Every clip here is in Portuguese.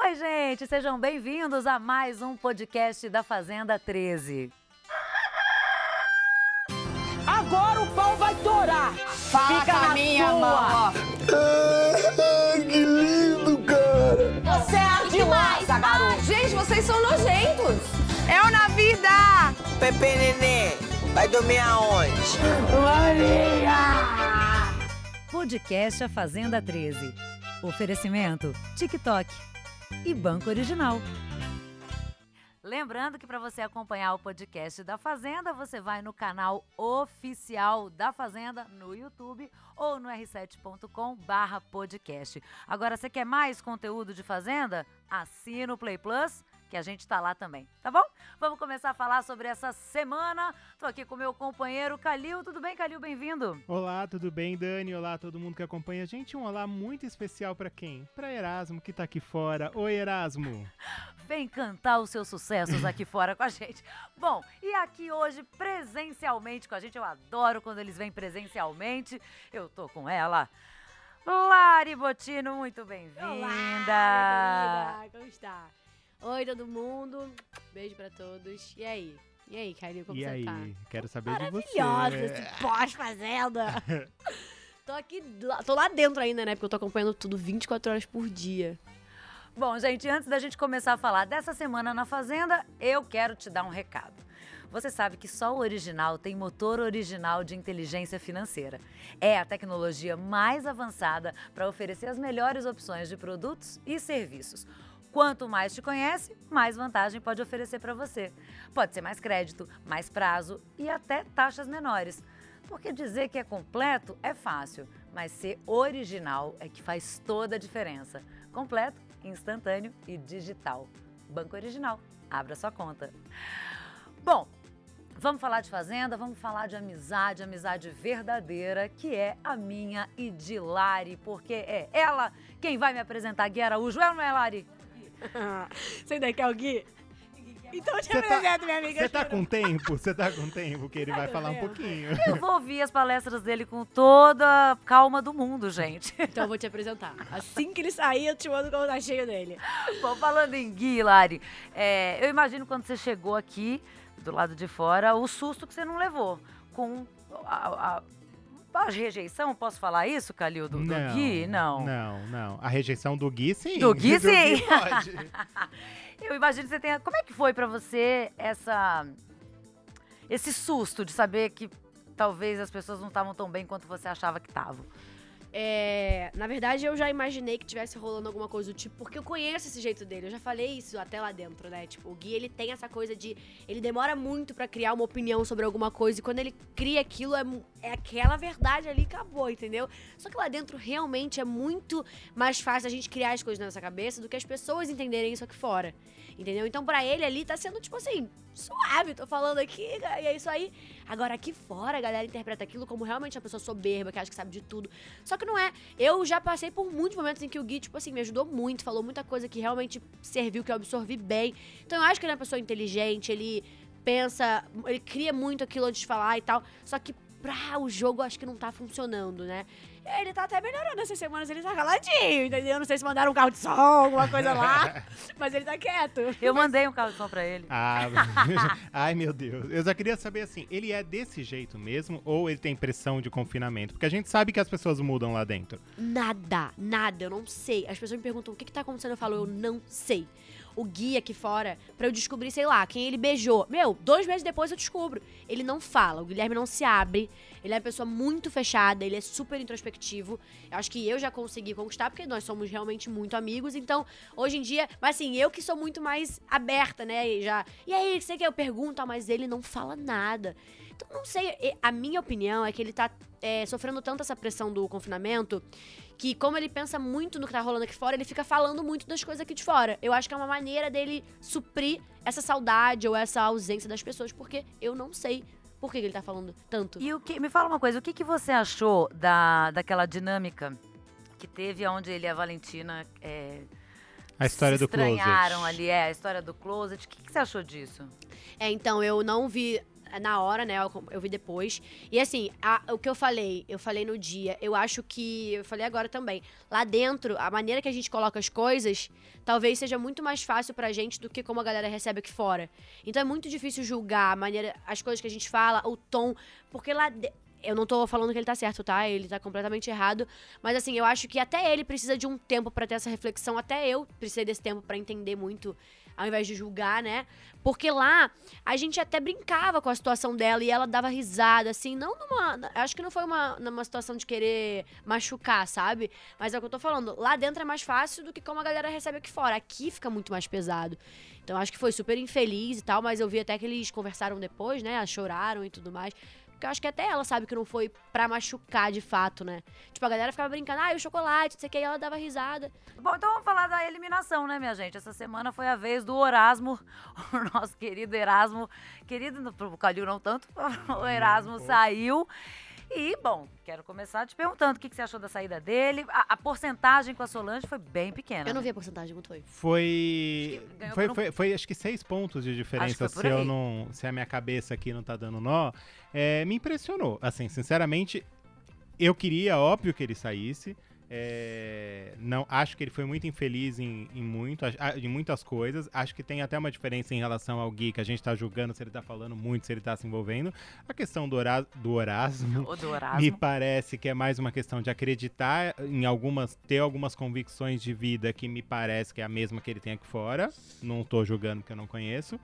Oi, gente, sejam bem-vindos a mais um podcast da Fazenda 13. Agora o pau vai torar. Fala Fica com a na minha sua. mão. que lindo, cara! Você é ardilosa, garoto. Gente, vocês são nojentos. É o na vida. Pepe Nenê, vai dormir aonde? Podcast A Fazenda 13. Oferecimento TikTok e Banco Original. Lembrando que para você acompanhar o podcast da Fazenda, você vai no canal oficial da Fazenda no YouTube ou no r7.com/podcast. Agora, você quer mais conteúdo de Fazenda? Assina o Play Plus, que a gente está lá também, tá bom? Vamos começar a falar sobre essa semana. Tô aqui com meu companheiro Calil. Tudo bem, Calil? Bem-vindo. Olá, tudo bem, Dani? Olá, todo mundo que acompanha a gente. Um olá muito especial pra quem? Pra Erasmo, que tá aqui fora. Oi, Erasmo. Vem cantar os seus sucessos aqui fora com a gente. Bom, e aqui hoje presencialmente com a gente, eu adoro quando eles vêm presencialmente. Eu tô com ela. Lari Botino, muito bem-vinda. Olá, como está? Oi, todo mundo. Beijo pra todos. E aí? E aí, Kylie, como e você aí? tá? Quero saber de você. Maravilhosa, esse pós-fazenda. tô aqui, lá- tô lá dentro ainda, né? Porque eu tô acompanhando tudo 24 horas por dia. Bom, gente, antes da gente começar a falar dessa semana na Fazenda, eu quero te dar um recado. Você sabe que só o original tem motor original de inteligência financeira. É a tecnologia mais avançada para oferecer as melhores opções de produtos e serviços. Quanto mais te conhece, mais vantagem pode oferecer para você. Pode ser mais crédito, mais prazo e até taxas menores. Porque dizer que é completo é fácil, mas ser original é que faz toda a diferença. Completo, instantâneo e digital. Banco Original. Abra sua conta. Bom, vamos falar de fazenda, vamos falar de amizade, amizade verdadeira, que é a minha e de Lari, porque é ela quem vai me apresentar, Gui Araújo. É ou não é, Lari? você ainda quer o Gui? Então eu te Você tá- apresento, minha amiga. Você tá com tempo? Você tá com tempo que ele vai com falar um pouquinho. Eu vou ouvir as palestras dele com toda a calma do mundo, gente. Então eu vou te apresentar. Assim que ele sair, eu te mando como tá cheio dele. Bom, falando em Gui, Lari, é, eu imagino quando você chegou aqui, do lado de fora, o susto que você não levou. Com a, a- a rejeição, posso falar isso, Calil, do, do Gui? Não. Não, não. A rejeição do Gui, sim. Do Gui, sim. pode. Eu imagino que você tenha. Como é que foi pra você essa. Esse susto de saber que talvez as pessoas não estavam tão bem quanto você achava que estavam? É, na verdade, eu já imaginei que tivesse rolando alguma coisa do tipo, porque eu conheço esse jeito dele. Eu já falei isso até lá dentro, né? Tipo, o Gui, ele tem essa coisa de. Ele demora muito pra criar uma opinião sobre alguma coisa. E quando ele cria aquilo, é, é aquela verdade ali, acabou, entendeu? Só que lá dentro, realmente, é muito mais fácil a gente criar as coisas na nossa cabeça do que as pessoas entenderem isso aqui fora. Entendeu? Então, pra ele ali, tá sendo, tipo assim, suave. Tô falando aqui, cara, e é isso aí. Agora, aqui fora, a galera interpreta aquilo como realmente uma pessoa soberba, que acha que sabe de tudo. Só que não é. Eu já passei por muitos momentos em que o Gui, tipo assim, me ajudou muito, falou muita coisa que realmente serviu, que eu absorvi bem. Então eu acho que ele é uma pessoa inteligente, ele pensa, ele cria muito aquilo antes de falar e tal. Só que pra o jogo acho que não tá funcionando, né? Ele tá até melhorando essas semanas, ele tá caladinho, entendeu? Não sei se mandaram um carro de som, alguma coisa lá, mas ele tá quieto. Eu mandei um carro de som pra ele. Ah, ai meu Deus. Eu só queria saber assim, ele é desse jeito mesmo ou ele tem pressão de confinamento? Porque a gente sabe que as pessoas mudam lá dentro. Nada, nada, eu não sei. As pessoas me perguntam o que, que tá acontecendo, eu falo, eu não sei. O guia aqui fora, pra eu descobrir, sei lá, quem ele beijou. Meu, dois meses depois eu descubro. Ele não fala, o Guilherme não se abre. Ele é uma pessoa muito fechada, ele é super introspectivo. Eu acho que eu já consegui conquistar, porque nós somos realmente muito amigos. Então, hoje em dia, mas assim, eu que sou muito mais aberta, né? E já. E aí, você que eu pergunto, ah, mas ele não fala nada. Então, não sei. A minha opinião é que ele tá é, sofrendo tanto essa pressão do confinamento que, como ele pensa muito no que tá rolando aqui fora, ele fica falando muito das coisas aqui de fora. Eu acho que é uma maneira dele suprir essa saudade ou essa ausência das pessoas, porque eu não sei por que que ele tá falando tanto. E o que, me fala uma coisa, o que, que você achou da, daquela dinâmica que teve onde ele e a Valentina é, A história se do closet. estranharam ali, é, a história do closet. O que, que você achou disso? É, então, eu não vi na hora, né? Eu, eu vi depois. E assim, a- o que eu falei, eu falei no dia, eu acho que. Eu falei agora também. Lá dentro, a maneira que a gente coloca as coisas talvez seja muito mais fácil pra gente do que como a galera recebe aqui fora. Então é muito difícil julgar a maneira, as coisas que a gente fala, o tom, porque lá. de- Eu não tô falando que ele tá certo, tá? Ele tá completamente errado. Mas assim, eu acho que até ele precisa de um tempo pra ter essa reflexão. Até eu precisei desse tempo pra entender muito, ao invés de julgar, né? Porque lá a gente até brincava com a situação dela e ela dava risada, assim, não numa. Acho que não foi uma, numa situação de querer machucar, sabe? Mas é o que eu tô falando. Lá dentro é mais fácil do que como a galera recebe aqui fora. Aqui fica muito mais pesado. Então acho que foi super infeliz e tal, mas eu vi até que eles conversaram depois, né? Choraram e tudo mais. Porque eu acho que até ela sabe que não foi pra machucar de fato, né? Tipo, a galera ficava brincando, ah, e o chocolate, não sei o que, e ela dava risada. Bom, então vamos falar da eliminação, né, minha gente? Essa semana foi a vez do Erasmo, o nosso querido Erasmo. Querido, pro Calil não tanto, o Erasmo saiu. E, bom, quero começar te perguntando o que, que você achou da saída dele. A, a porcentagem com a Solange foi bem pequena. Eu não né? vi a porcentagem, quanto foi? Foi, foi, um- foi, foi, acho que seis pontos de Acho diferença que foi se eu não, se a minha cabeça aqui não tá dando nó. É, me impressionou, assim, sinceramente, eu queria, óbvio que ele saísse. É, não, acho que ele foi muito infeliz em, em muito, em muitas coisas. Acho que tem até uma diferença em relação ao Gui, que a gente tá julgando se ele tá falando muito, se ele tá se envolvendo. A questão do, Hora- do Orasmo do me Erasmo. parece que é mais uma questão de acreditar em algumas, ter algumas convicções de vida que me parece que é a mesma que ele tem aqui fora. Não tô julgando porque eu não conheço.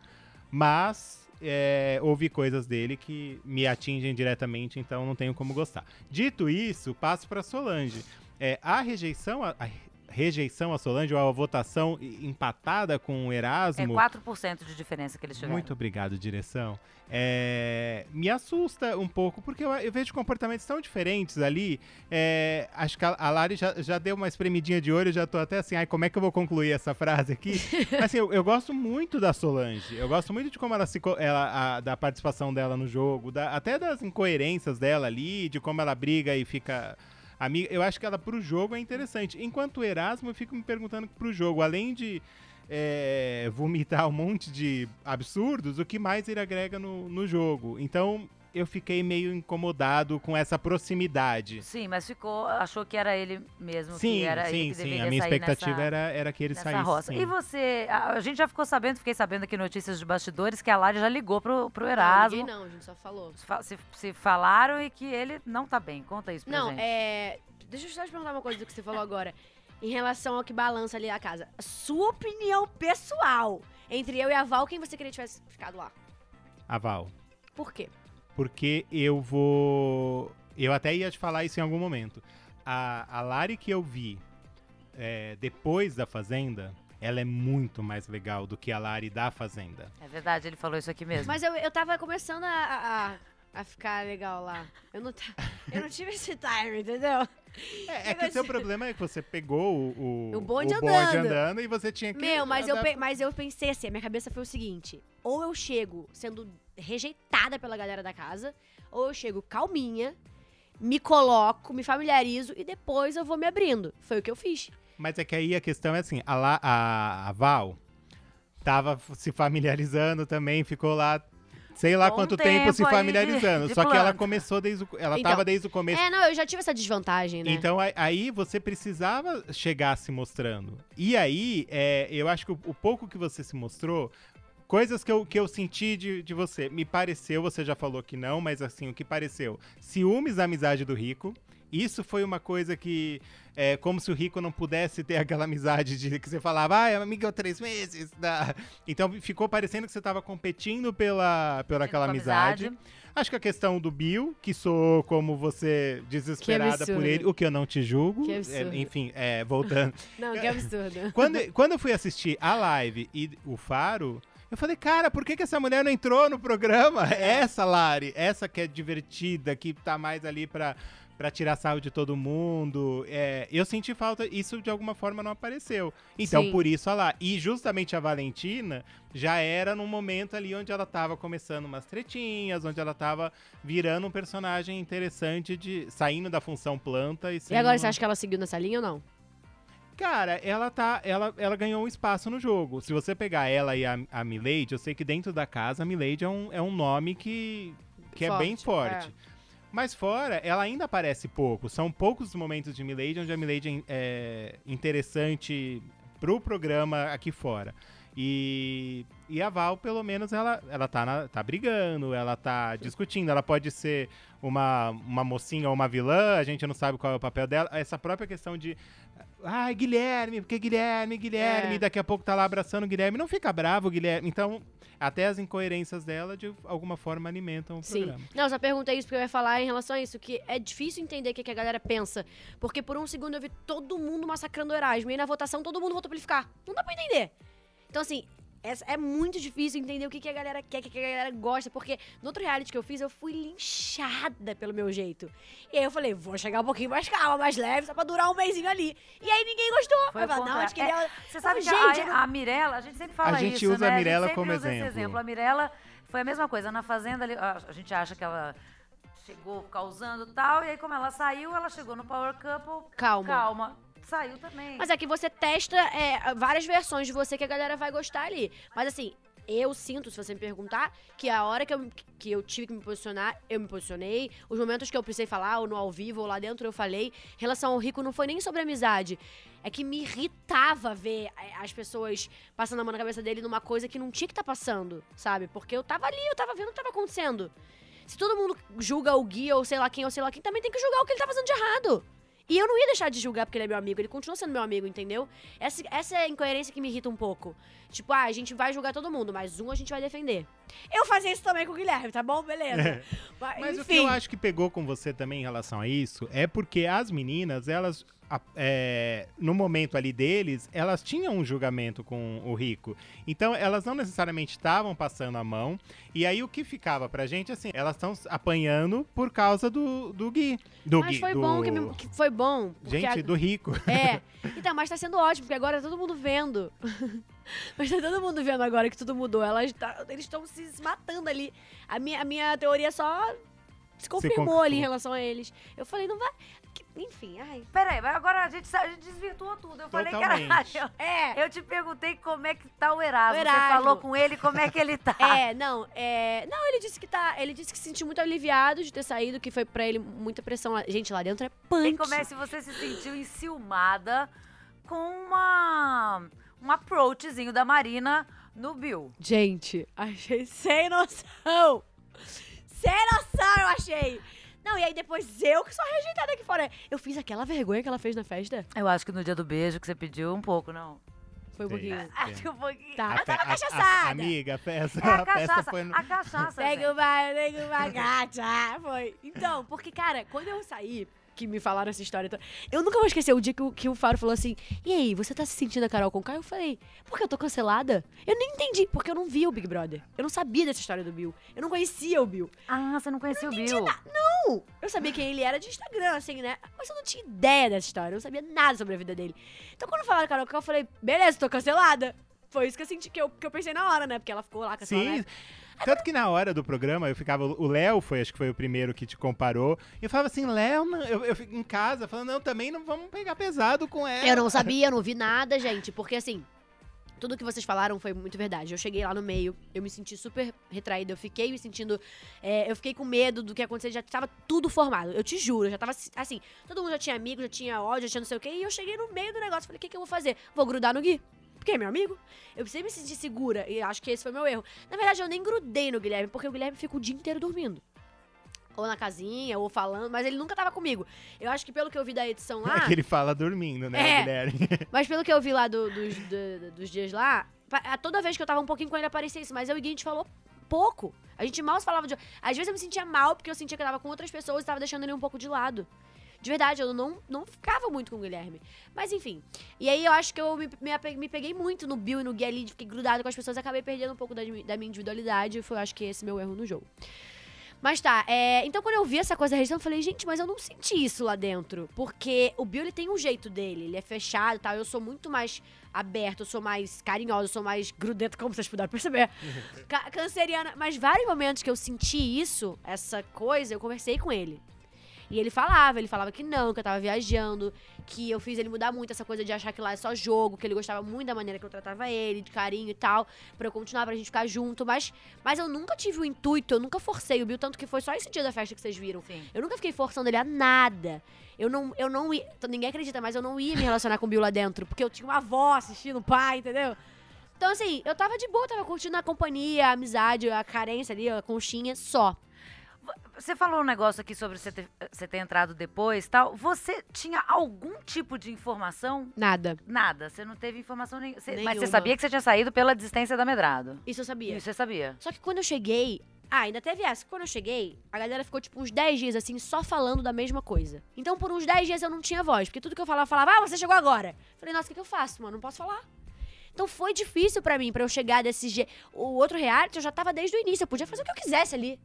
Mas é, ouvi coisas dele que me atingem diretamente, então não tenho como gostar. Dito isso, passo para Solange. É, a rejeição a, a rejeição a Solange, ou a votação empatada com o É Erasmo. 4% de diferença que eles tiveram. Muito obrigado, direção. É, me assusta um pouco, porque eu, eu vejo comportamentos tão diferentes ali. É, acho que a, a Lari já, já deu uma espremidinha de olho, já tô até assim, ai, como é que eu vou concluir essa frase aqui? assim, eu, eu gosto muito da Solange. Eu gosto muito de como ela se. Ela, a- da participação dela no jogo, da- até das incoerências dela ali, de como ela briga e fica. Amiga, eu acho que ela pro jogo é interessante. Enquanto o Erasmo, eu fico me perguntando pro jogo, além de é, vomitar um monte de absurdos, o que mais ele agrega no, no jogo. Então eu fiquei meio incomodado com essa proximidade. Sim, mas ficou, achou que era ele mesmo, Sim, que era ele sim, que sim. deveria A minha sair expectativa nessa... era, era que ele saísse. roça. sim. E você, a, a gente já ficou sabendo, fiquei sabendo aqui notícias de bastidores que a Lari já ligou pro, pro Não, Erasmo. ninguém não, a gente só falou. Se Se, falaram e que ele não tá bem. Conta isso pra Não, gente. é. Deixa eu só te perguntar uma coisa do que você falou agora. Em relação ao que balança ali a casa. A sua opinião pessoal. Entre eu e a Val, quem você queria que tivesse ficado lá? A Val. Por quê? Porque eu vou. Eu até ia te falar isso em algum momento. A, a Lari que eu vi é, depois da Fazenda, ela é muito mais legal do que a Lari da Fazenda. É verdade, ele falou isso aqui mesmo. Mas eu, eu tava começando a, a, a ficar legal lá. Eu não, eu não tive esse time, entendeu? É, é que o seu problema é que você pegou o, o, O bonde andando. andando e você tinha que. Meu, mas eu, pe- mas eu pensei assim, a minha cabeça foi o seguinte: ou eu chego sendo rejeitada pela galera da casa, ou eu chego calminha, me coloco, me familiarizo e depois eu vou me abrindo. Foi o que eu fiz. Mas é que aí a questão é assim: a, La- a, a Val tava se familiarizando também, ficou lá. Sei lá Bom quanto tempo tempo se aí de- familiarizando. de só que ela começou desde o. Ela Então, tava desde o começo. É, não, eu já tive essa desvantagem, né? Então aí- aí você precisava chegar se mostrando. E aí, é, eu acho que o, o pouco que você se mostrou, coisas que eu, que eu senti de, de você, me pareceu, você já falou que não, mas assim, o que pareceu? Ciúmes da amizade do Rico. Isso foi uma coisa que, é como se o Rico não pudesse ter aquela amizade de que você falava, ah, é amiga três meses. da-". Então ficou parecendo que você estava competindo pela, pela aquela amizade. amizade. Acho que a questão do Bill, que sou como você desesperada por ele, o que eu não te julgo. Que é, absurdo. enfim, é, voltando. Não, que absurdo. quando, quando eu fui assistir a live e o Faro, eu falei, cara, por que, que essa mulher não entrou no programa? Essa, Lari, essa que é divertida, que tá mais ali pra, pra tirar sarro de todo mundo. É, eu senti falta, isso de alguma forma não apareceu. Então, Sim. por isso, olha lá. E justamente a Valentina já era num momento ali onde ela tava começando umas tretinhas, onde ela tava virando um personagem interessante de saindo da função planta e E agora, você acha que ela seguiu nessa linha ou não? cara, ela tá. Ela, ela ganhou um espaço no jogo. Se você pegar ela e a, a Milady, eu sei que dentro da casa a Milady é um, é um nome que, que é bem Forte, forte. Mas fora, ela ainda aparece pouco. São poucos os momentos de Milady onde a Milady é interessante pro programa aqui fora. E, e a Val, pelo menos, ela, ela tá, na- tá brigando, ela tá discutindo. Ela pode ser uma, uma mocinha ou uma vilã, a gente não sabe qual é o papel dela. Essa própria questão de. Ai, Guilherme, porque Guilherme, Guilherme, É. daqui a pouco tá lá abraçando o Guilherme. Não fica bravo, Guilherme. Então, até as incoerências dela, de alguma forma, alimentam o Sim. programa. Não, só perguntei isso porque eu ia falar em relação a isso, que é difícil entender o que, que a galera pensa. Porque por um segundo eu vi todo mundo massacrando o Erasmo. E na votação todo mundo votou pra ele ficar. Não dá pra entender. Então, assim, essa- é muito difícil entender o que, que a galera quer, o que, que a galera gosta. Porque no outro reality que eu fiz, eu fui linchada pelo meu jeito. E aí eu falei, vou chegar um pouquinho mais calma, mais leve, só pra durar um mêsinho ali. E aí ninguém gostou. Foi eu falei, o não, a gente queria... contrário. É, Você sabe que falei, a, gente, eu não- a Mirella, a gente sempre fala A gente isso, usa a né? Mirella gente sempre como usa esse exemplo. exemplo. A Mirella foi a mesma coisa. Na Fazenda, ali, a, a gente acha que ela chegou causando e tal, e aí como ela saiu, ela chegou no Power Couple, Calma. calma. Saiu também. Mas é que você testa é, várias versões de você que a galera vai gostar ali. Mas assim, eu sinto, se você me perguntar, que a hora que eu, que eu tive que me posicionar, eu me posicionei. Os momentos que eu precisei falar, ou no ao vivo, ou lá dentro, eu falei. Em relação ao Rico, não foi nem sobre amizade. É que me irritava ver é, as pessoas passando a mão na cabeça dele numa coisa que não tinha que estar passando, sabe? Porque eu tava ali, eu tava vendo o que tava acontecendo. Se todo mundo julga o Gui, ou sei lá quem, ou sei lá quem, também tem que julgar o que ele tá fazendo de errado. E eu não ia deixar de julgar porque ele é meu amigo, ele continua sendo meu amigo, entendeu? Essa, essa é a incoerência que me irrita um pouco. Tipo, ah, a gente vai julgar todo mundo, mas um a gente vai defender. Eu fazia isso também com o Guilherme, tá bom? Beleza. Mas, Mas o que eu acho que pegou com você também em relação a isso é porque as meninas, elas, a- é, no momento ali deles, elas tinham um julgamento com o Rico. Então, elas não necessariamente estavam passando a mão. E aí, o que ficava pra gente, assim, elas estão apanhando por causa do, do Gui. Do Mas Gui, foi do... bom que, me- que foi bom. Gente, a- do Rico. É. Então, mas tá sendo ótimo, porque agora tá todo mundo vendo. mas tá todo mundo vendo agora que tudo mudou. Elas tá- eles estão se matando ali. A minha, a minha teoria só se confirmou confirmou. ali em relação a eles. Eu falei, não vai. Que- Enfim, ai. Peraí, mas agora a gente, a gente desvirtuou tudo. Eu falei que era. Totalmente. Eu, É. eu te perguntei como é que tá o Erasmo. O Erasmo. Você falou com ele como é que ele tá. É, não, é. Não, ele disse que tá. Ele disse que se sentiu muito aliviado de ter saído, que foi pra ele muita pressão. Gente, lá dentro é punk. E como é se você se sentiu enciumada com uma, um approachzinho da Marina no Bill. Gente, achei sem noção. Sem noção, eu achei. Não, e aí depois eu que sou rejeitada aqui fora. Eu fiz aquela vergonha que ela fez na festa. Eu acho que no dia do beijo que você pediu um pouco, não? Foi um pouquinho. Acho que um pouquinho. Tá, A eu tava a- a- cachaçada. amiga, a festa, É a a festa cachaça. foi no... A cachaça. O baile, segue uma gata. Foi. Então, porque, cara, quando eu saí, que me falaram essa história eu nunca vou esquecer o dia que o, que o Faro falou assim: E aí, você tá se sentindo a Carol com Eu falei: Porque eu tô cancelada? Eu nem entendi, porque eu não vi o Big Brother. Eu não sabia dessa história do Bill. Eu não conhecia o Bill. Ah, você não conhecia o Bill. Não! Eu sabia quem ele era de Instagram, assim, né? Mas eu não tinha ideia dessa história. Eu não sabia nada sobre a vida dele. Então, quando falaram Carol Conká, eu falei: Beleza, tô cancelada. Foi isso que eu senti, que eu, que eu pensei na hora, né? Porque ela ficou lá cancelada. Sim. Tanto que na hora do programa eu ficava. O Léo foi, acho que foi o primeiro que te comparou. E eu falava assim, Léo, não- eu, eu fico em casa falando, não, também não vamos pegar pesado com ela. Eu não sabia, eu não vi nada, gente, porque assim. Tudo que vocês falaram foi muito verdade. Eu cheguei lá no meio, eu me senti super retraída, eu fiquei me sentindo. é, eu fiquei com medo do que ia acontecer, já tava tudo formado. Eu te juro, já tava assim. Todo mundo já tinha amigo, já tinha ódio, já tinha não sei o quê. E eu cheguei no meio do negócio, falei: o que, que eu vou fazer? Vou grudar no Gui. Porque é meu amigo. Eu precisei me sentir segura, e acho que esse foi meu erro. Na verdade, eu nem grudei no Guilherme, porque o Guilherme fica o dia inteiro dormindo. Ou na casinha, ou falando, mas ele nunca tava comigo. Eu acho que pelo que eu vi da edição lá. É que ele fala dormindo, né, É. Guilherme? Mas pelo que eu vi lá do- dos, do- dos dias lá, toda vez que eu tava um pouquinho com ele aparecia isso, mas eu e a gente falou pouco. A gente mal se falava de. Às vezes eu me sentia mal porque eu sentia que eu tava com outras pessoas e tava deixando ele um pouco de lado. De verdade, eu não, não ficava muito com o Guilherme. Mas enfim. E aí eu acho que eu me, me, me peguei muito no Bill e no Gui ali, fiquei grudado com as pessoas e acabei perdendo um pouco da, da minha individualidade. Foi, eu acho que esse meu erro no jogo. Mas tá, é, então quando eu vi essa coisa da região, eu falei, gente, mas eu não senti isso lá dentro. Porque o Bill, ele tem um jeito dele, ele é fechado e tal. Eu sou muito mais aberto, eu sou mais carinhosa, eu sou mais grudenta, como vocês puderam perceber. Ca- canceriana. Mas vários momentos que eu senti isso, essa coisa, eu conversei com ele. E ele falava, ele falava que não, que eu tava viajando, que eu fiz ele mudar muito essa coisa de achar que lá é só jogo, que ele gostava muito da maneira que eu tratava ele, de carinho e tal, pra eu continuar, pra gente ficar junto. Mas, mas eu nunca tive o intuito, eu nunca forcei o Bill, tanto que foi só esse dia da festa que vocês viram. Sim. Eu nunca fiquei forçando ele a nada. Eu não, eu não ia. Ninguém acredita, mas eu não ia me relacionar com o Bill lá dentro, porque eu tinha uma avó assistindo o pai, entendeu? Então, assim, eu tava de boa, tava curtindo a companhia, a amizade, a carência ali, a conchinha, só. Você falou um negócio aqui sobre você ter, você ter entrado depois tal. Você tinha algum tipo de informação? Nada. Nada. Você não teve informação nenhuma. Mas você sabia que você tinha saído pela desistência da Medrado. Isso eu sabia. Isso você sabia. Só que quando eu cheguei. Ah, ainda teve essa. Quando eu cheguei, a galera ficou tipo uns 10 dias assim, só falando da mesma coisa. Então por uns 10 dias eu não tinha voz, porque tudo que eu falava, eu falava, ah, você chegou agora. Falei, nossa, o que, que eu faço, mano? Não posso falar. Então foi difícil pra mim, pra eu chegar desse jeito. O outro reality eu já tava desde o início, eu podia fazer o que eu quisesse ali.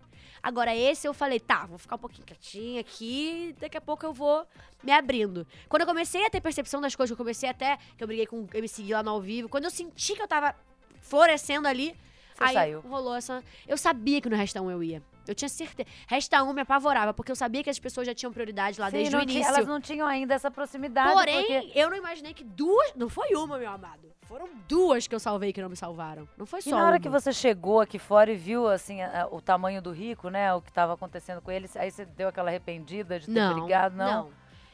Agora esse eu falei, tá, vou ficar um pouquinho quietinha aqui, daqui a pouco eu vou me abrindo. Quando eu comecei a ter percepção das coisas, eu comecei até, que eu briguei com o MC Gui lá no ao vivo, quando eu senti que eu tava florescendo ali, Você aí saiu. rolou essa... Eu sabia que no Resta 1 eu ia. Eu tinha certeza. Resta 1 me apavorava, porque eu sabia que as pessoas já tinham prioridade lá Sim, desde não o tinha- início. elas não tinham ainda essa proximidade. Porém, porque... eu não imaginei que duas. Não foi uma, meu amado. Foram duas que eu salvei que não me salvaram. Não foi só E na hora uma. que você chegou aqui fora e viu, assim, a- o tamanho do rico, né? O que tava acontecendo com ele, aí você deu aquela arrependida de ter não, brigado, não?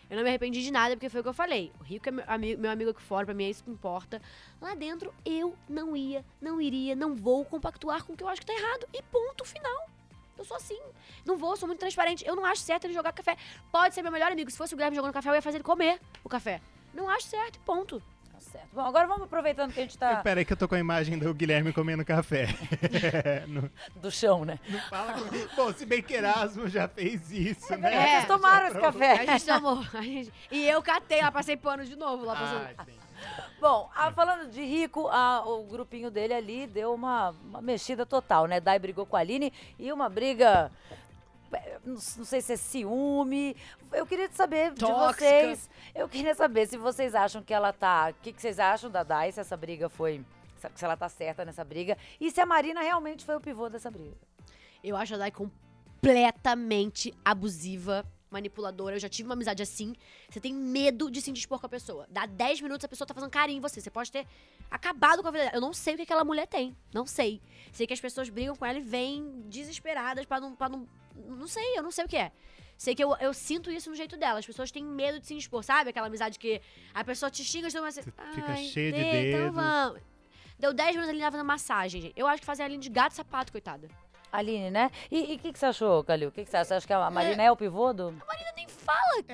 Eu não me arrependi de nada, porque foi o que eu falei. O Rico é meu amigo, meu amigo aqui fora, pra mim é isso que importa. Lá dentro, eu não ia, não iria, não vou compactuar com o que eu acho que tá errado. E ponto final. Eu sou assim. Não vou, sou muito transparente. Eu não acho certo ele jogar café. Pode ser meu melhor amigo. Se fosse o Guilherme jogando café, eu ia fazer ele comer o café. Não acho certo, e ponto. Tá certo. Bom, agora vamos aproveitando que a gente tá Pera aí que eu tô com a imagem do Guilherme comendo café. não, do chão, né? não fala comigo. Bom, se bem que Erasmo já fez isso, né? É, Vocês tomaram esse A café. gente tomou. a gente- E eu catei, lá passei pano de novo lá passando. Ah, sim. Bom, ah, falando de rico, ah, o grupinho dele ali deu uma, uma mexida total, né? Dai brigou com a Aline e uma briga. eh, Não, não sei se é ciúme. Eu queria saber de Tóxica. vocês. Eu queria saber se vocês acham que ela tá. O que, que vocês acham da Dai, se essa briga foi. Se ela tá certa nessa briga. E se a Marina realmente foi o pivô dessa briga. Eu acho a Dai completamente abusiva, manipuladora. Eu já tive uma amizade assim. Você tem medo de se indispor com a pessoa. Dá 10 minutos, a pessoa tá fazendo carinho em você. Você pode ter acabado com a vida dela. Eu não sei o que aquela mulher tem. Não sei. Sei que as pessoas brigam com ela e vêm desesperadas pra não, pra não. Não sei, eu não sei o que é. Sei que eu, eu sinto isso no jeito dela. As pessoas têm medo de se indispor, sabe? Aquela amizade que a pessoa te xinga, você assim, fica "Ai, cheia de Então dedos." vamos. Deu 10 minutos ali fazendo massagem, gente. Eu acho que fazia a linha de gato e sapato, coitada. Aline, né? E o que, que você achou, Calil? O que, que você acha? Você acha que a Marina é, o pivô do. Marina nem fala. É,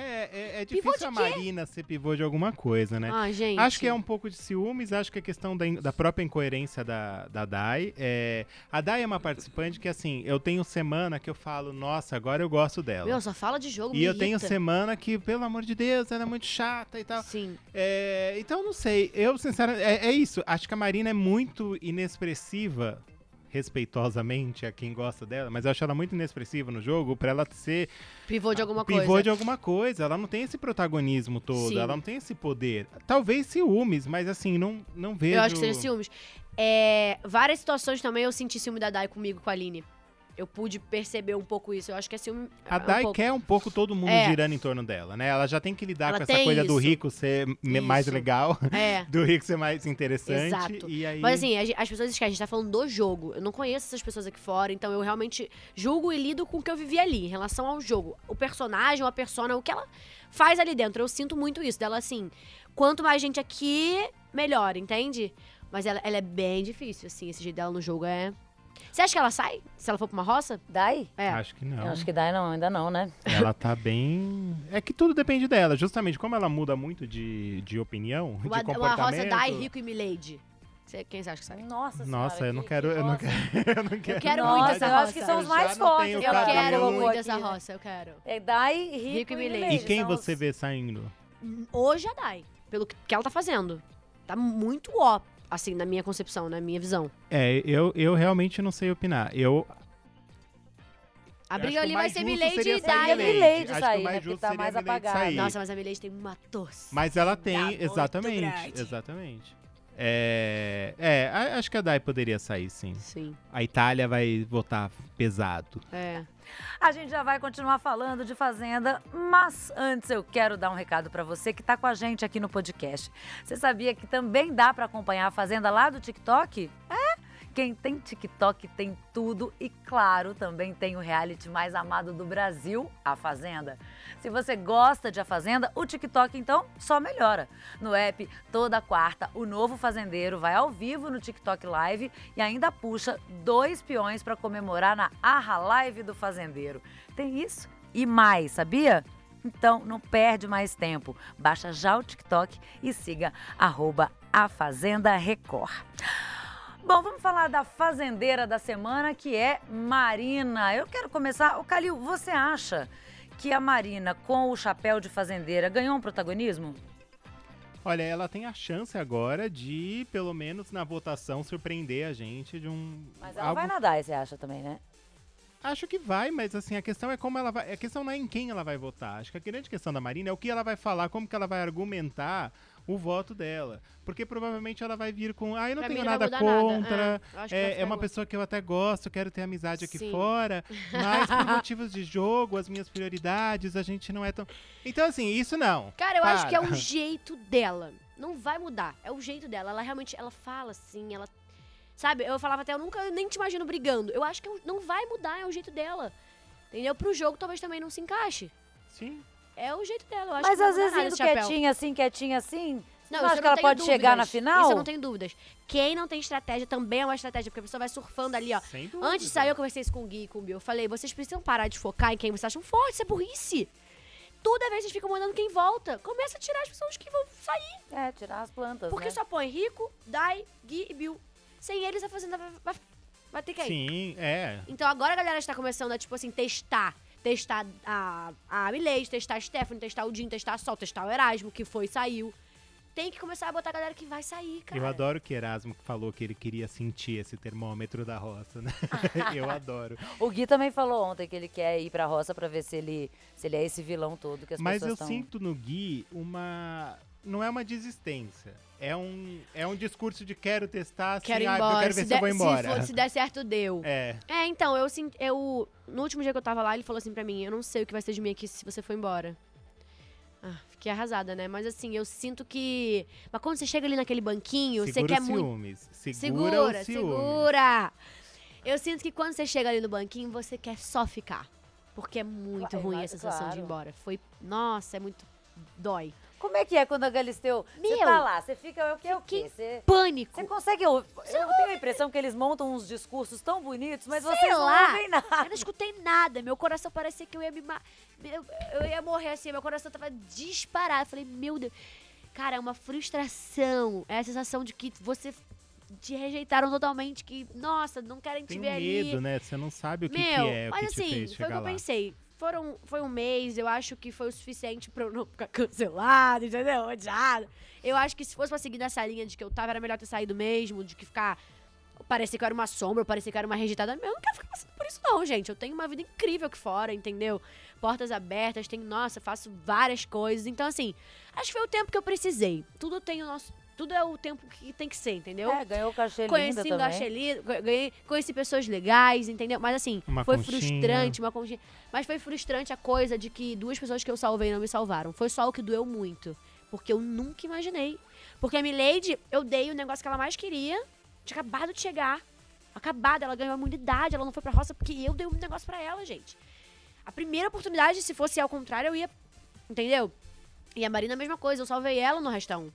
é, é Pivô difícil a? Marina ser pivô de alguma coisa, né? Ah, gente. Acho que é um pouco de ciúmes, acho que é questão da, in- da própria incoerência da, da Dai. É, a Dai é uma participante que, assim, eu tenho semana que eu falo, nossa, agora eu gosto dela. Meu, só fala de jogo, e me eu tenho irrita. semana que, pelo amor de Deus, ela é muito chata e tal. Sim. É, então, não sei. Eu, sinceramente, é, é isso. Acho que a Marina é muito inexpressiva, respeitosamente a quem gosta dela, mas eu acho ela muito inexpressiva no jogo pra ela ser Pivô de alguma pivô coisa. de alguma coisa. Ela não tem esse protagonismo todo, Sim. ela não tem esse poder. Talvez ciúmes, mas assim, não, não vejo. Eu acho que seja ciúmes. É, várias situações também eu senti ciúme da Dai comigo, com a Aline. Eu pude perceber um pouco isso. Eu acho que é ciúme. A é um Dai pouco. quer um pouco todo mundo É. girando em torno dela, né? Ela já tem que lidar Ela com essa coisa do isso. rico ser me- mais Isso. legal, É. do rico ser mais interessante. Exato. Aí... Mas assim, as pessoas esquecem, a gente tá falando do jogo. Eu não conheço essas pessoas aqui fora, então eu realmente julgo e lido com o que eu vivi ali, em relação ao jogo. O personagem, a persona, o que ela faz ali dentro. Eu sinto muito isso dela, assim. Quanto mais gente aqui, melhor, entende? Mas ela, ela é bem difícil, assim, esse jeito dela no jogo é. Você acha que ela sai? Se ela for pra uma roça? Dai? É. Acho que não. Eu acho que Dai não, ainda não, né? Ela tá bem. É que tudo depende dela. Justamente como ela muda muito de, de opinião, de Uma, uma comportamento. roça Dai, Rico e Milady. Cê- Quem você acha que sai? Nossa Nossa, senhora, eu não que- quero. que Eu não roça. quero. Eu não quero. quero Nossa, muito essa eu acho que roça. são os Eu mais fortes. Eu quero muito essa roça, eu quero. É Dai, Rico, Rico e Milady. E quem você os- vê saindo? Hoje a Dai, pelo que que ela tá fazendo. Tá muito ó, assim, na minha concepção, na minha visão. É, eu, eu realmente não sei opinar. Eu. A Eu briga ali vai mais ser Milady e sair Dai. Milady. Sair, né, porque tá mais apagada. Nossa, mas a Milady tem uma torcida. Mas ela tem, exatamente. Exatamente. É, é, acho que a Dai poderia sair, sim. Sim. A Itália vai votar pesado. É. A gente já vai continuar falando de Fazenda, mas antes eu quero dar um recado para você que está com a gente aqui no podcast. Você sabia que também dá para acompanhar a Fazenda lá do TikTok? É? Quem tem TikTok tem tudo e, claro, também tem o reality mais amado do Brasil, A Fazenda. Se você gosta de A Fazenda, o TikTok então só melhora. No app, toda quarta, o novo fazendeiro vai ao vivo no TikTok Live e ainda puxa dois peões para comemorar na Arra Live do Fazendeiro. Tem isso e mais, sabia? Então não perde mais tempo. Baixa já o TikTok e siga arroba a Fazenda Record. Bom, vamos falar da fazendeira da semana, que é Marina. Eu quero começar. O Calil, você acha que a Marina, com o chapéu de fazendeira, ganhou um protagonismo? Olha, ela tem a chance agora de, pelo menos na votação, surpreender a gente de um. Mas ela algo... vai nadar, você acha também, né? Acho que vai, mas assim, a questão é como ela vai. A questão não é em quem ela vai votar. Acho que a grande questão da Marina é o que ela vai falar, como que ela vai argumentar o voto dela. Porque provavelmente ela vai vir com. Ah, eu não Pra tenho não nada nada. contra. É, eu que vai É, ficar é uma pessoa que eu até gosto, quero ter amizade aqui Sim. fora. Mas por motivos de jogo, as minhas prioridades, a gente não é tão. Então, assim, isso não. Cara, eu acho que é Para. o jeito dela. Não vai mudar. É o jeito dela. Ela realmente, ela fala assim, ela... Sabe, eu falava até, eu nunca nem te imagino brigando. Eu acho que não vai mudar, é o jeito dela. Entendeu? Pro jogo talvez também não se encaixe. Sim. É o jeito dela, eu acho Mas às vezes indo quietinha assim, quietinha assim. Você não, eu que ela pode chegar na dúvidas. final? Isso eu não tenho dúvidas. Quem não tem estratégia também é uma estratégia, porque a pessoa vai surfando ali, ó. Sem dúvida. Antes de sair, eu conversei isso com o Gui e com o Bill. Eu falei, vocês precisam parar de focar em quem vocês acham forte, isso é burrice. Toda vez vocês ficam mandando quem volta. Começa a tirar as pessoas que vão sair. É, tirar as plantas, Porque né? só põe Rico, Dai, Gui e Bill. Sem eles, a Fazenda vai, vai, vai ter que ir. Sim, é. Então agora a galera está começando a, tipo assim, testar. Testar a, a Milady, testar a Stephanie, testar o Jim, testar a Sol, testar o Erasmo, que foi e saiu. Tem que começar a botar a galera que vai sair, cara. Eu adoro que Erasmo falou que ele queria sentir esse termômetro da roça, né? eu adoro. O Gui também falou ontem que ele quer ir pra roça pra ver se ele, se ele é esse vilão todo que as Mas eu pessoas estão... sinto no Gui uma. Não é uma desistência. É um, é um discurso de quero testar, assim, Quero ir ah, embora. eu quero ver se, eu der, vou embora. for- se der certo, deu. É. É, então, eu. Eu, no último dia que eu tava lá, ele falou assim pra mim: Eu não sei o que vai ser de mim aqui se você for embora. Ah, fiquei arrasada, né? Mas assim, eu sinto que. Mas quando você chega ali naquele banquinho, você Segura quer os muito. ciúmes. Segura, Segura, ciúmes. segura! Eu sinto que quando você chega ali no banquinho, você quer só ficar. Porque é muito Claro, ruim claro, a sensação de ir claro. embora. Foi. Nossa, é muito. Dói. Como é que é quando a Galisteu... Você Meu, tá lá, você fica... O que é o quê? Você... Pânico! Você consegue ouvir? Eu tenho a impressão que eles montam uns discursos tão bonitos, mas Sei vocês não lá. ouvem nada. Eu não escutei nada. Meu coração parecia que eu ia me. ma- Eu, eu ia morrer assim. Meu coração tava disparado. Eu falei, meu Deus. Cara, é uma frustração. É a sensação de que você te rejeitaram totalmente. Que, nossa, não querem Tem te um ver medo, ali. né? Você não sabe o que, Meu, que é, o mas que te assim, fez foi o que eu lá. pensei. Foram, foi um mês, eu acho que foi o suficiente pra eu não ficar cancelado, entendeu? Odiada. Eu acho que se fosse pra seguir nessa linha de que eu tava, era melhor ter saído mesmo, de que ficar. Parecia que eu era uma sombra, parecia que eu era uma rejeitada. Eu não quero ficar passando por isso, não, gente. Eu tenho uma vida incrível aqui fora, entendeu? Portas abertas, tenho, nossa, faço várias coisas. Então, assim, acho que foi o tempo que eu precisei. Tudo tem o nosso. Tudo é o tempo que tem que ser, entendeu? É, ganhou o cachê linda Conheci um também. Lindo, ganhei, conheci pessoas legais, entendeu? Mas assim, Uma foi conchinha. frustrante, uma conchinha. Mas foi frustrante a coisa de que duas pessoas que eu salvei não me salvaram. Foi só o que doeu muito. Porque eu nunca imaginei. Porque a Milady, eu dei o negócio que ela mais queria, tinha acabado de chegar. Acabada, ela ganhou a imunidade, ela não foi pra roça porque eu dei um negócio pra ela, gente. A primeira oportunidade, se fosse ao contrário, eu ia. Entendeu? E a Marina, a mesma coisa, eu salvei ela no Resta 1.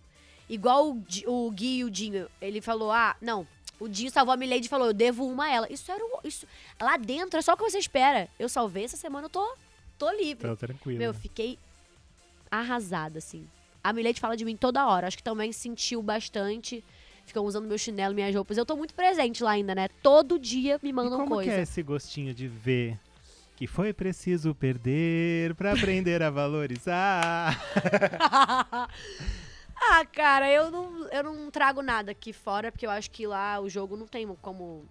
Igual o, o Gui e o Dinho. Ele falou, ah, não. O Dinho salvou a Milady e falou, eu devo uma a ela. Isso era o. Isso, lá dentro é só o que você espera. Eu salvei essa semana, eu tô, tô livre. Tá tranquilo. Meu, eu fiquei arrasada, assim. A Milady fala de mim toda hora. Acho que também sentiu bastante. Ficam usando meu chinelo, minhas roupas. Eu tô muito presente lá ainda, né? Todo dia me e mandam como coisa. que é esse gostinho de ver que foi preciso perder pra aprender a valorizar? ah, cara, eu não, eu não trago nada aqui fora, porque eu acho que lá o jogo não tem como.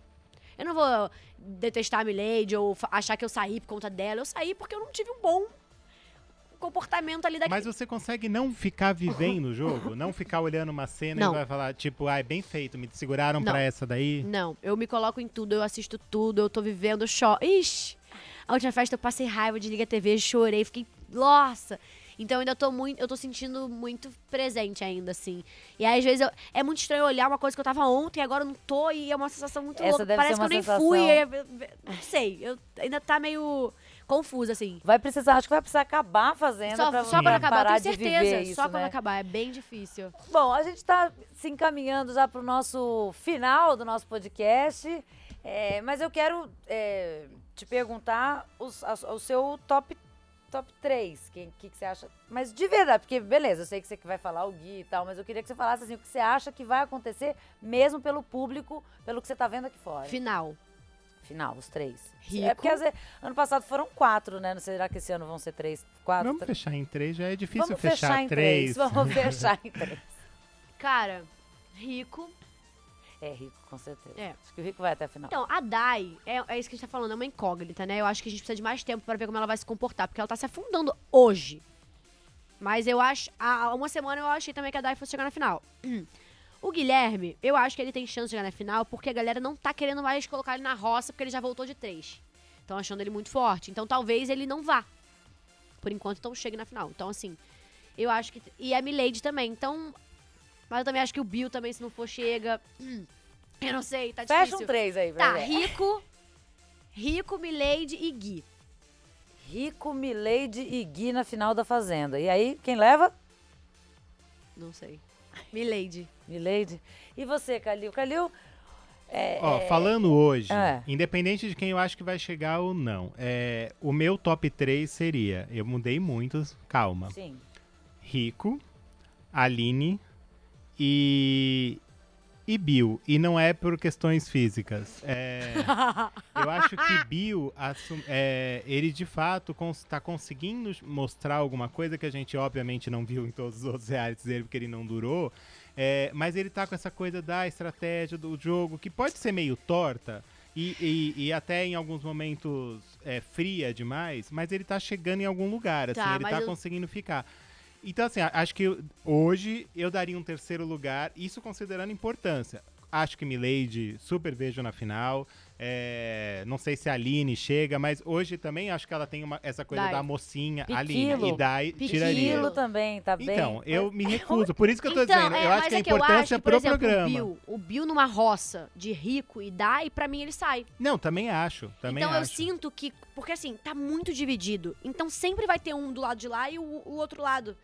Eu não vou detestar a Milady ou achar que eu saí por conta dela. Eu saí porque eu não tive um bom comportamento ali daquele. Mas você consegue não ficar vivendo o jogo? Não ficar olhando uma cena Não. e vai falar, tipo, ah, é bem feito, me seguraram Não. pra essa daí? Não, eu me coloco em tudo, eu assisto tudo, eu tô vivendo, cho... Ixi! A última festa eu passei raiva, desliguei a TV, chorei, fiquei. Nossa! Então eu ainda tô muito. Eu tô sentindo muito presente ainda, assim. E aí, às vezes, eu- é muito estranho olhar uma coisa que eu tava ontem e agora eu não tô, e é uma sensação muito Essa louca. deve Parece ser que eu uma nem sensação- fui. Não sei. Eu ainda tá meio confusa, assim. Vai precisar, acho que vai precisar acabar a fazenda Só, pra só quando acabar, eu parar tenho certeza. isso, só quando né? acabar, é bem difícil. Bom, a gente está se encaminhando já para o nosso final do nosso podcast, é, mas eu quero é, te perguntar os- a- o seu top top 3, o que, que, que você acha? Mas de verdade, porque beleza, eu sei que você que vai falar o Gui e tal, mas eu queria que você falasse assim, o que você acha que vai acontecer mesmo pelo público, pelo que você está vendo aqui fora. Final. Final, os três. Rico. É porque ano passado foram quatro, né? Não Será que esse ano vão ser três, quatro? Vamos três? fechar em três, já é difícil Vamos fechar, fechar em três. três. Vamos fechar em três. Cara, rico. É rico, com certeza. É. Acho que o rico vai até a final. Então, a Dai, é, é isso que a gente tá falando, é uma incógnita, né? Eu acho que a gente precisa de mais tempo pra ver como ela vai se comportar, porque ela tá se afundando hoje. Mas eu acho. Há uma semana eu achei também que a Dai fosse chegar na final. O Guilherme, eu acho que ele tem chance de chegar na final, porque a galera não tá querendo mais colocar ele na roça, porque ele já voltou de três. Estão achando ele muito forte. Então talvez ele não vá. Por enquanto, então chegue na final. Então, assim, eu acho que. E a Milady também. Então. Mas eu também acho que o Bill também, se não for, chega. Hum, eu não sei, tá Fecha difícil. um três aí, pra Tá, ver. Rico, Rico, Milady e Gui. Rico, Milady e Gui na final da Fazenda. E aí, quem leva? Não sei. Milady. Milady. E você, Calil? Calil, é, Ó, falando hoje, É. independente de quem eu acho que vai chegar ou não, é, o meu top 3 seria, eu mudei muitos, calma, sim. Rico, Aline e, e Bill. E não é por questões físicas. É, eu acho que Bill, é, ele de fato está conseguindo mostrar alguma coisa que a gente obviamente não viu em todos os outros realities dele, porque ele não durou. É, mas ele tá com essa coisa da estratégia do jogo, que pode ser meio torta. E, e- e até em alguns momentos é, fria demais, mas ele tá chegando em algum lugar, assim, Tá, ele tá eu- conseguindo ficar. Então, assim, acho que hoje eu daria um terceiro lugar, isso considerando importância. Acho que Milady super vejo na final. É, não sei se a Aline chega, mas hoje também acho que ela tem uma- essa coisa Dai. da mocinha, Piquilo. Aline, e Piquilo. tiraria. Quilo também, tá bem? Então, eu me recuso. Por isso que eu tô então, dizendo, é, eu acho que a é eu importância que, pro exemplo, programa. O Bill, o Bill numa roça de rico e Dai, pra mim ele sai. Não, também acho. Também então eu acho. sinto que. Porque assim, tá muito dividido. Então sempre vai ter um do lado de lá e o, o outro lado.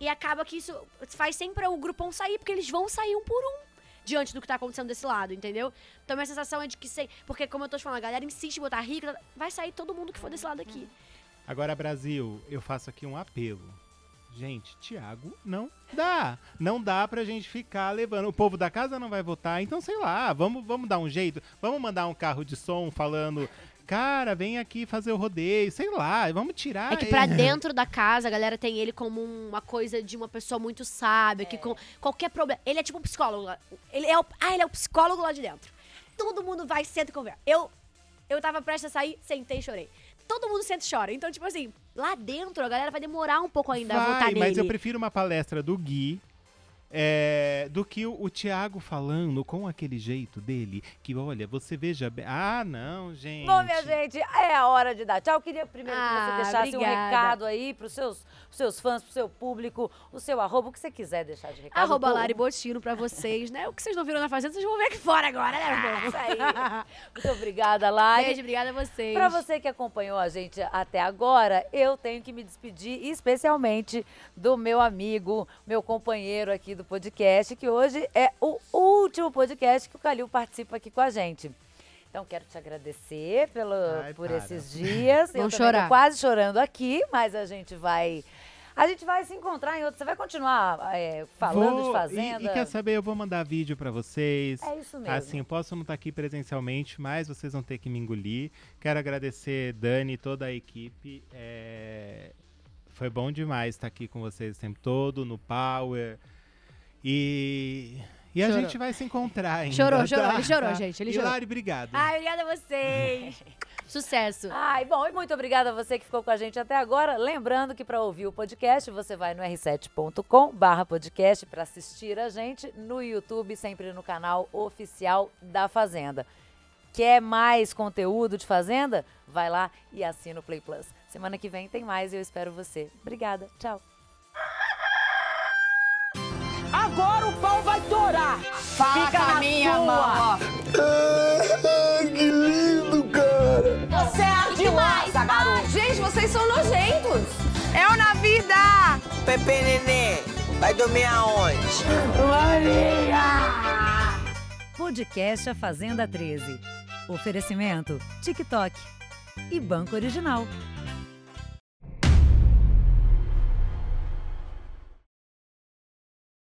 E acaba que isso faz sempre o grupão sair, porque eles vão sair um por um. Diante do que tá acontecendo desse lado, entendeu? Então minha sensação é de que. Sei, porque, como eu tô te falando, a galera insiste em botar rico, vai sair todo mundo que for desse lado aqui. Agora, Brasil, eu faço aqui um apelo. Gente, Thiago, não dá. Não dá pra gente ficar levando. O povo da casa não vai votar, então sei lá, vamos, vamos dar um jeito. Vamos mandar um carro de som falando. Cara, vem aqui fazer o rodeio, sei lá, vamos tirar. É que pra ele." dentro da casa, a galera tem ele como uma coisa de uma pessoa muito sábia, que com qualquer problema. Ele é tipo um psicólogo lá. Ele é o, ah, ele é o psicólogo lá de dentro. Todo mundo vai, senta e conversa. Eu, eu tava prestes a sair, sentei e chorei. Todo mundo senta e chora. Então, tipo assim, lá dentro a galera vai demorar um pouco ainda a votar Vai, nele. mas eu prefiro uma palestra do Gui é, do que o, o Thiago falando com aquele jeito dele, que olha, você veja bem. Ah, não, gente. Bom, minha gente, é a hora de dar tchau. Eu queria primeiro que Ah, você deixasse um obrigada. recado aí pros seus, pros seus fãs, pro seu público, o seu arroba, o que você quiser deixar de recado. Arroba Lari Botino pra vocês, né? O que vocês não viram na fazenda, vocês vão ver aqui fora agora, né, meu povo? Isso aí. Muito obrigada, Lari. Beijo, obrigada a vocês. Pra você que acompanhou a gente até agora, eu tenho que me despedir especialmente do meu amigo, meu companheiro aqui do podcast, que hoje é o último podcast que o Calil participa aqui com a gente. Então, quero te agradecer pelo, Ai, por para. esses dias. eu também tô chorar. quase chorando aqui, mas a gente vai. A gente vai se encontrar em outro. Você vai continuar é, falando Vou- de e- fazenda? E, quer saber, eu vou mandar vídeo pra vocês. É isso mesmo. Assim, eu posso não estar aqui presencialmente, mas vocês vão ter que me engolir. Quero agradecer Dani e toda a equipe. É, Foi bom demais estar aqui com vocês o tempo todo, no Power. E, E a Chorou. gente vai se encontrar ainda. Chorou, chorou, tá? ele chorou, Tá? gente, ele e chorou. Obrigado. Ai, obrigada a vocês. Sucesso. Ai, bom, e muito obrigada a você que ficou com a gente até agora. Lembrando que para ouvir o podcast, você vai no r7.com barra podcast para assistir a gente no YouTube, sempre no canal oficial da Fazenda. Quer mais conteúdo de Fazenda? Vai lá e assina o Play Plus. Semana que vem tem mais e eu espero você. Obrigada, tchau. Agora o pau vai torar. Fala Fica com a na minha sua. mão. Ah, que lindo, cara. Você é demais, garoto. Gente, vocês são nojentos. É o na vida. Pepe Nenê, vai dormir aonde? Podcast A Fazenda 13. Oferecimento TikTok e Banco Original.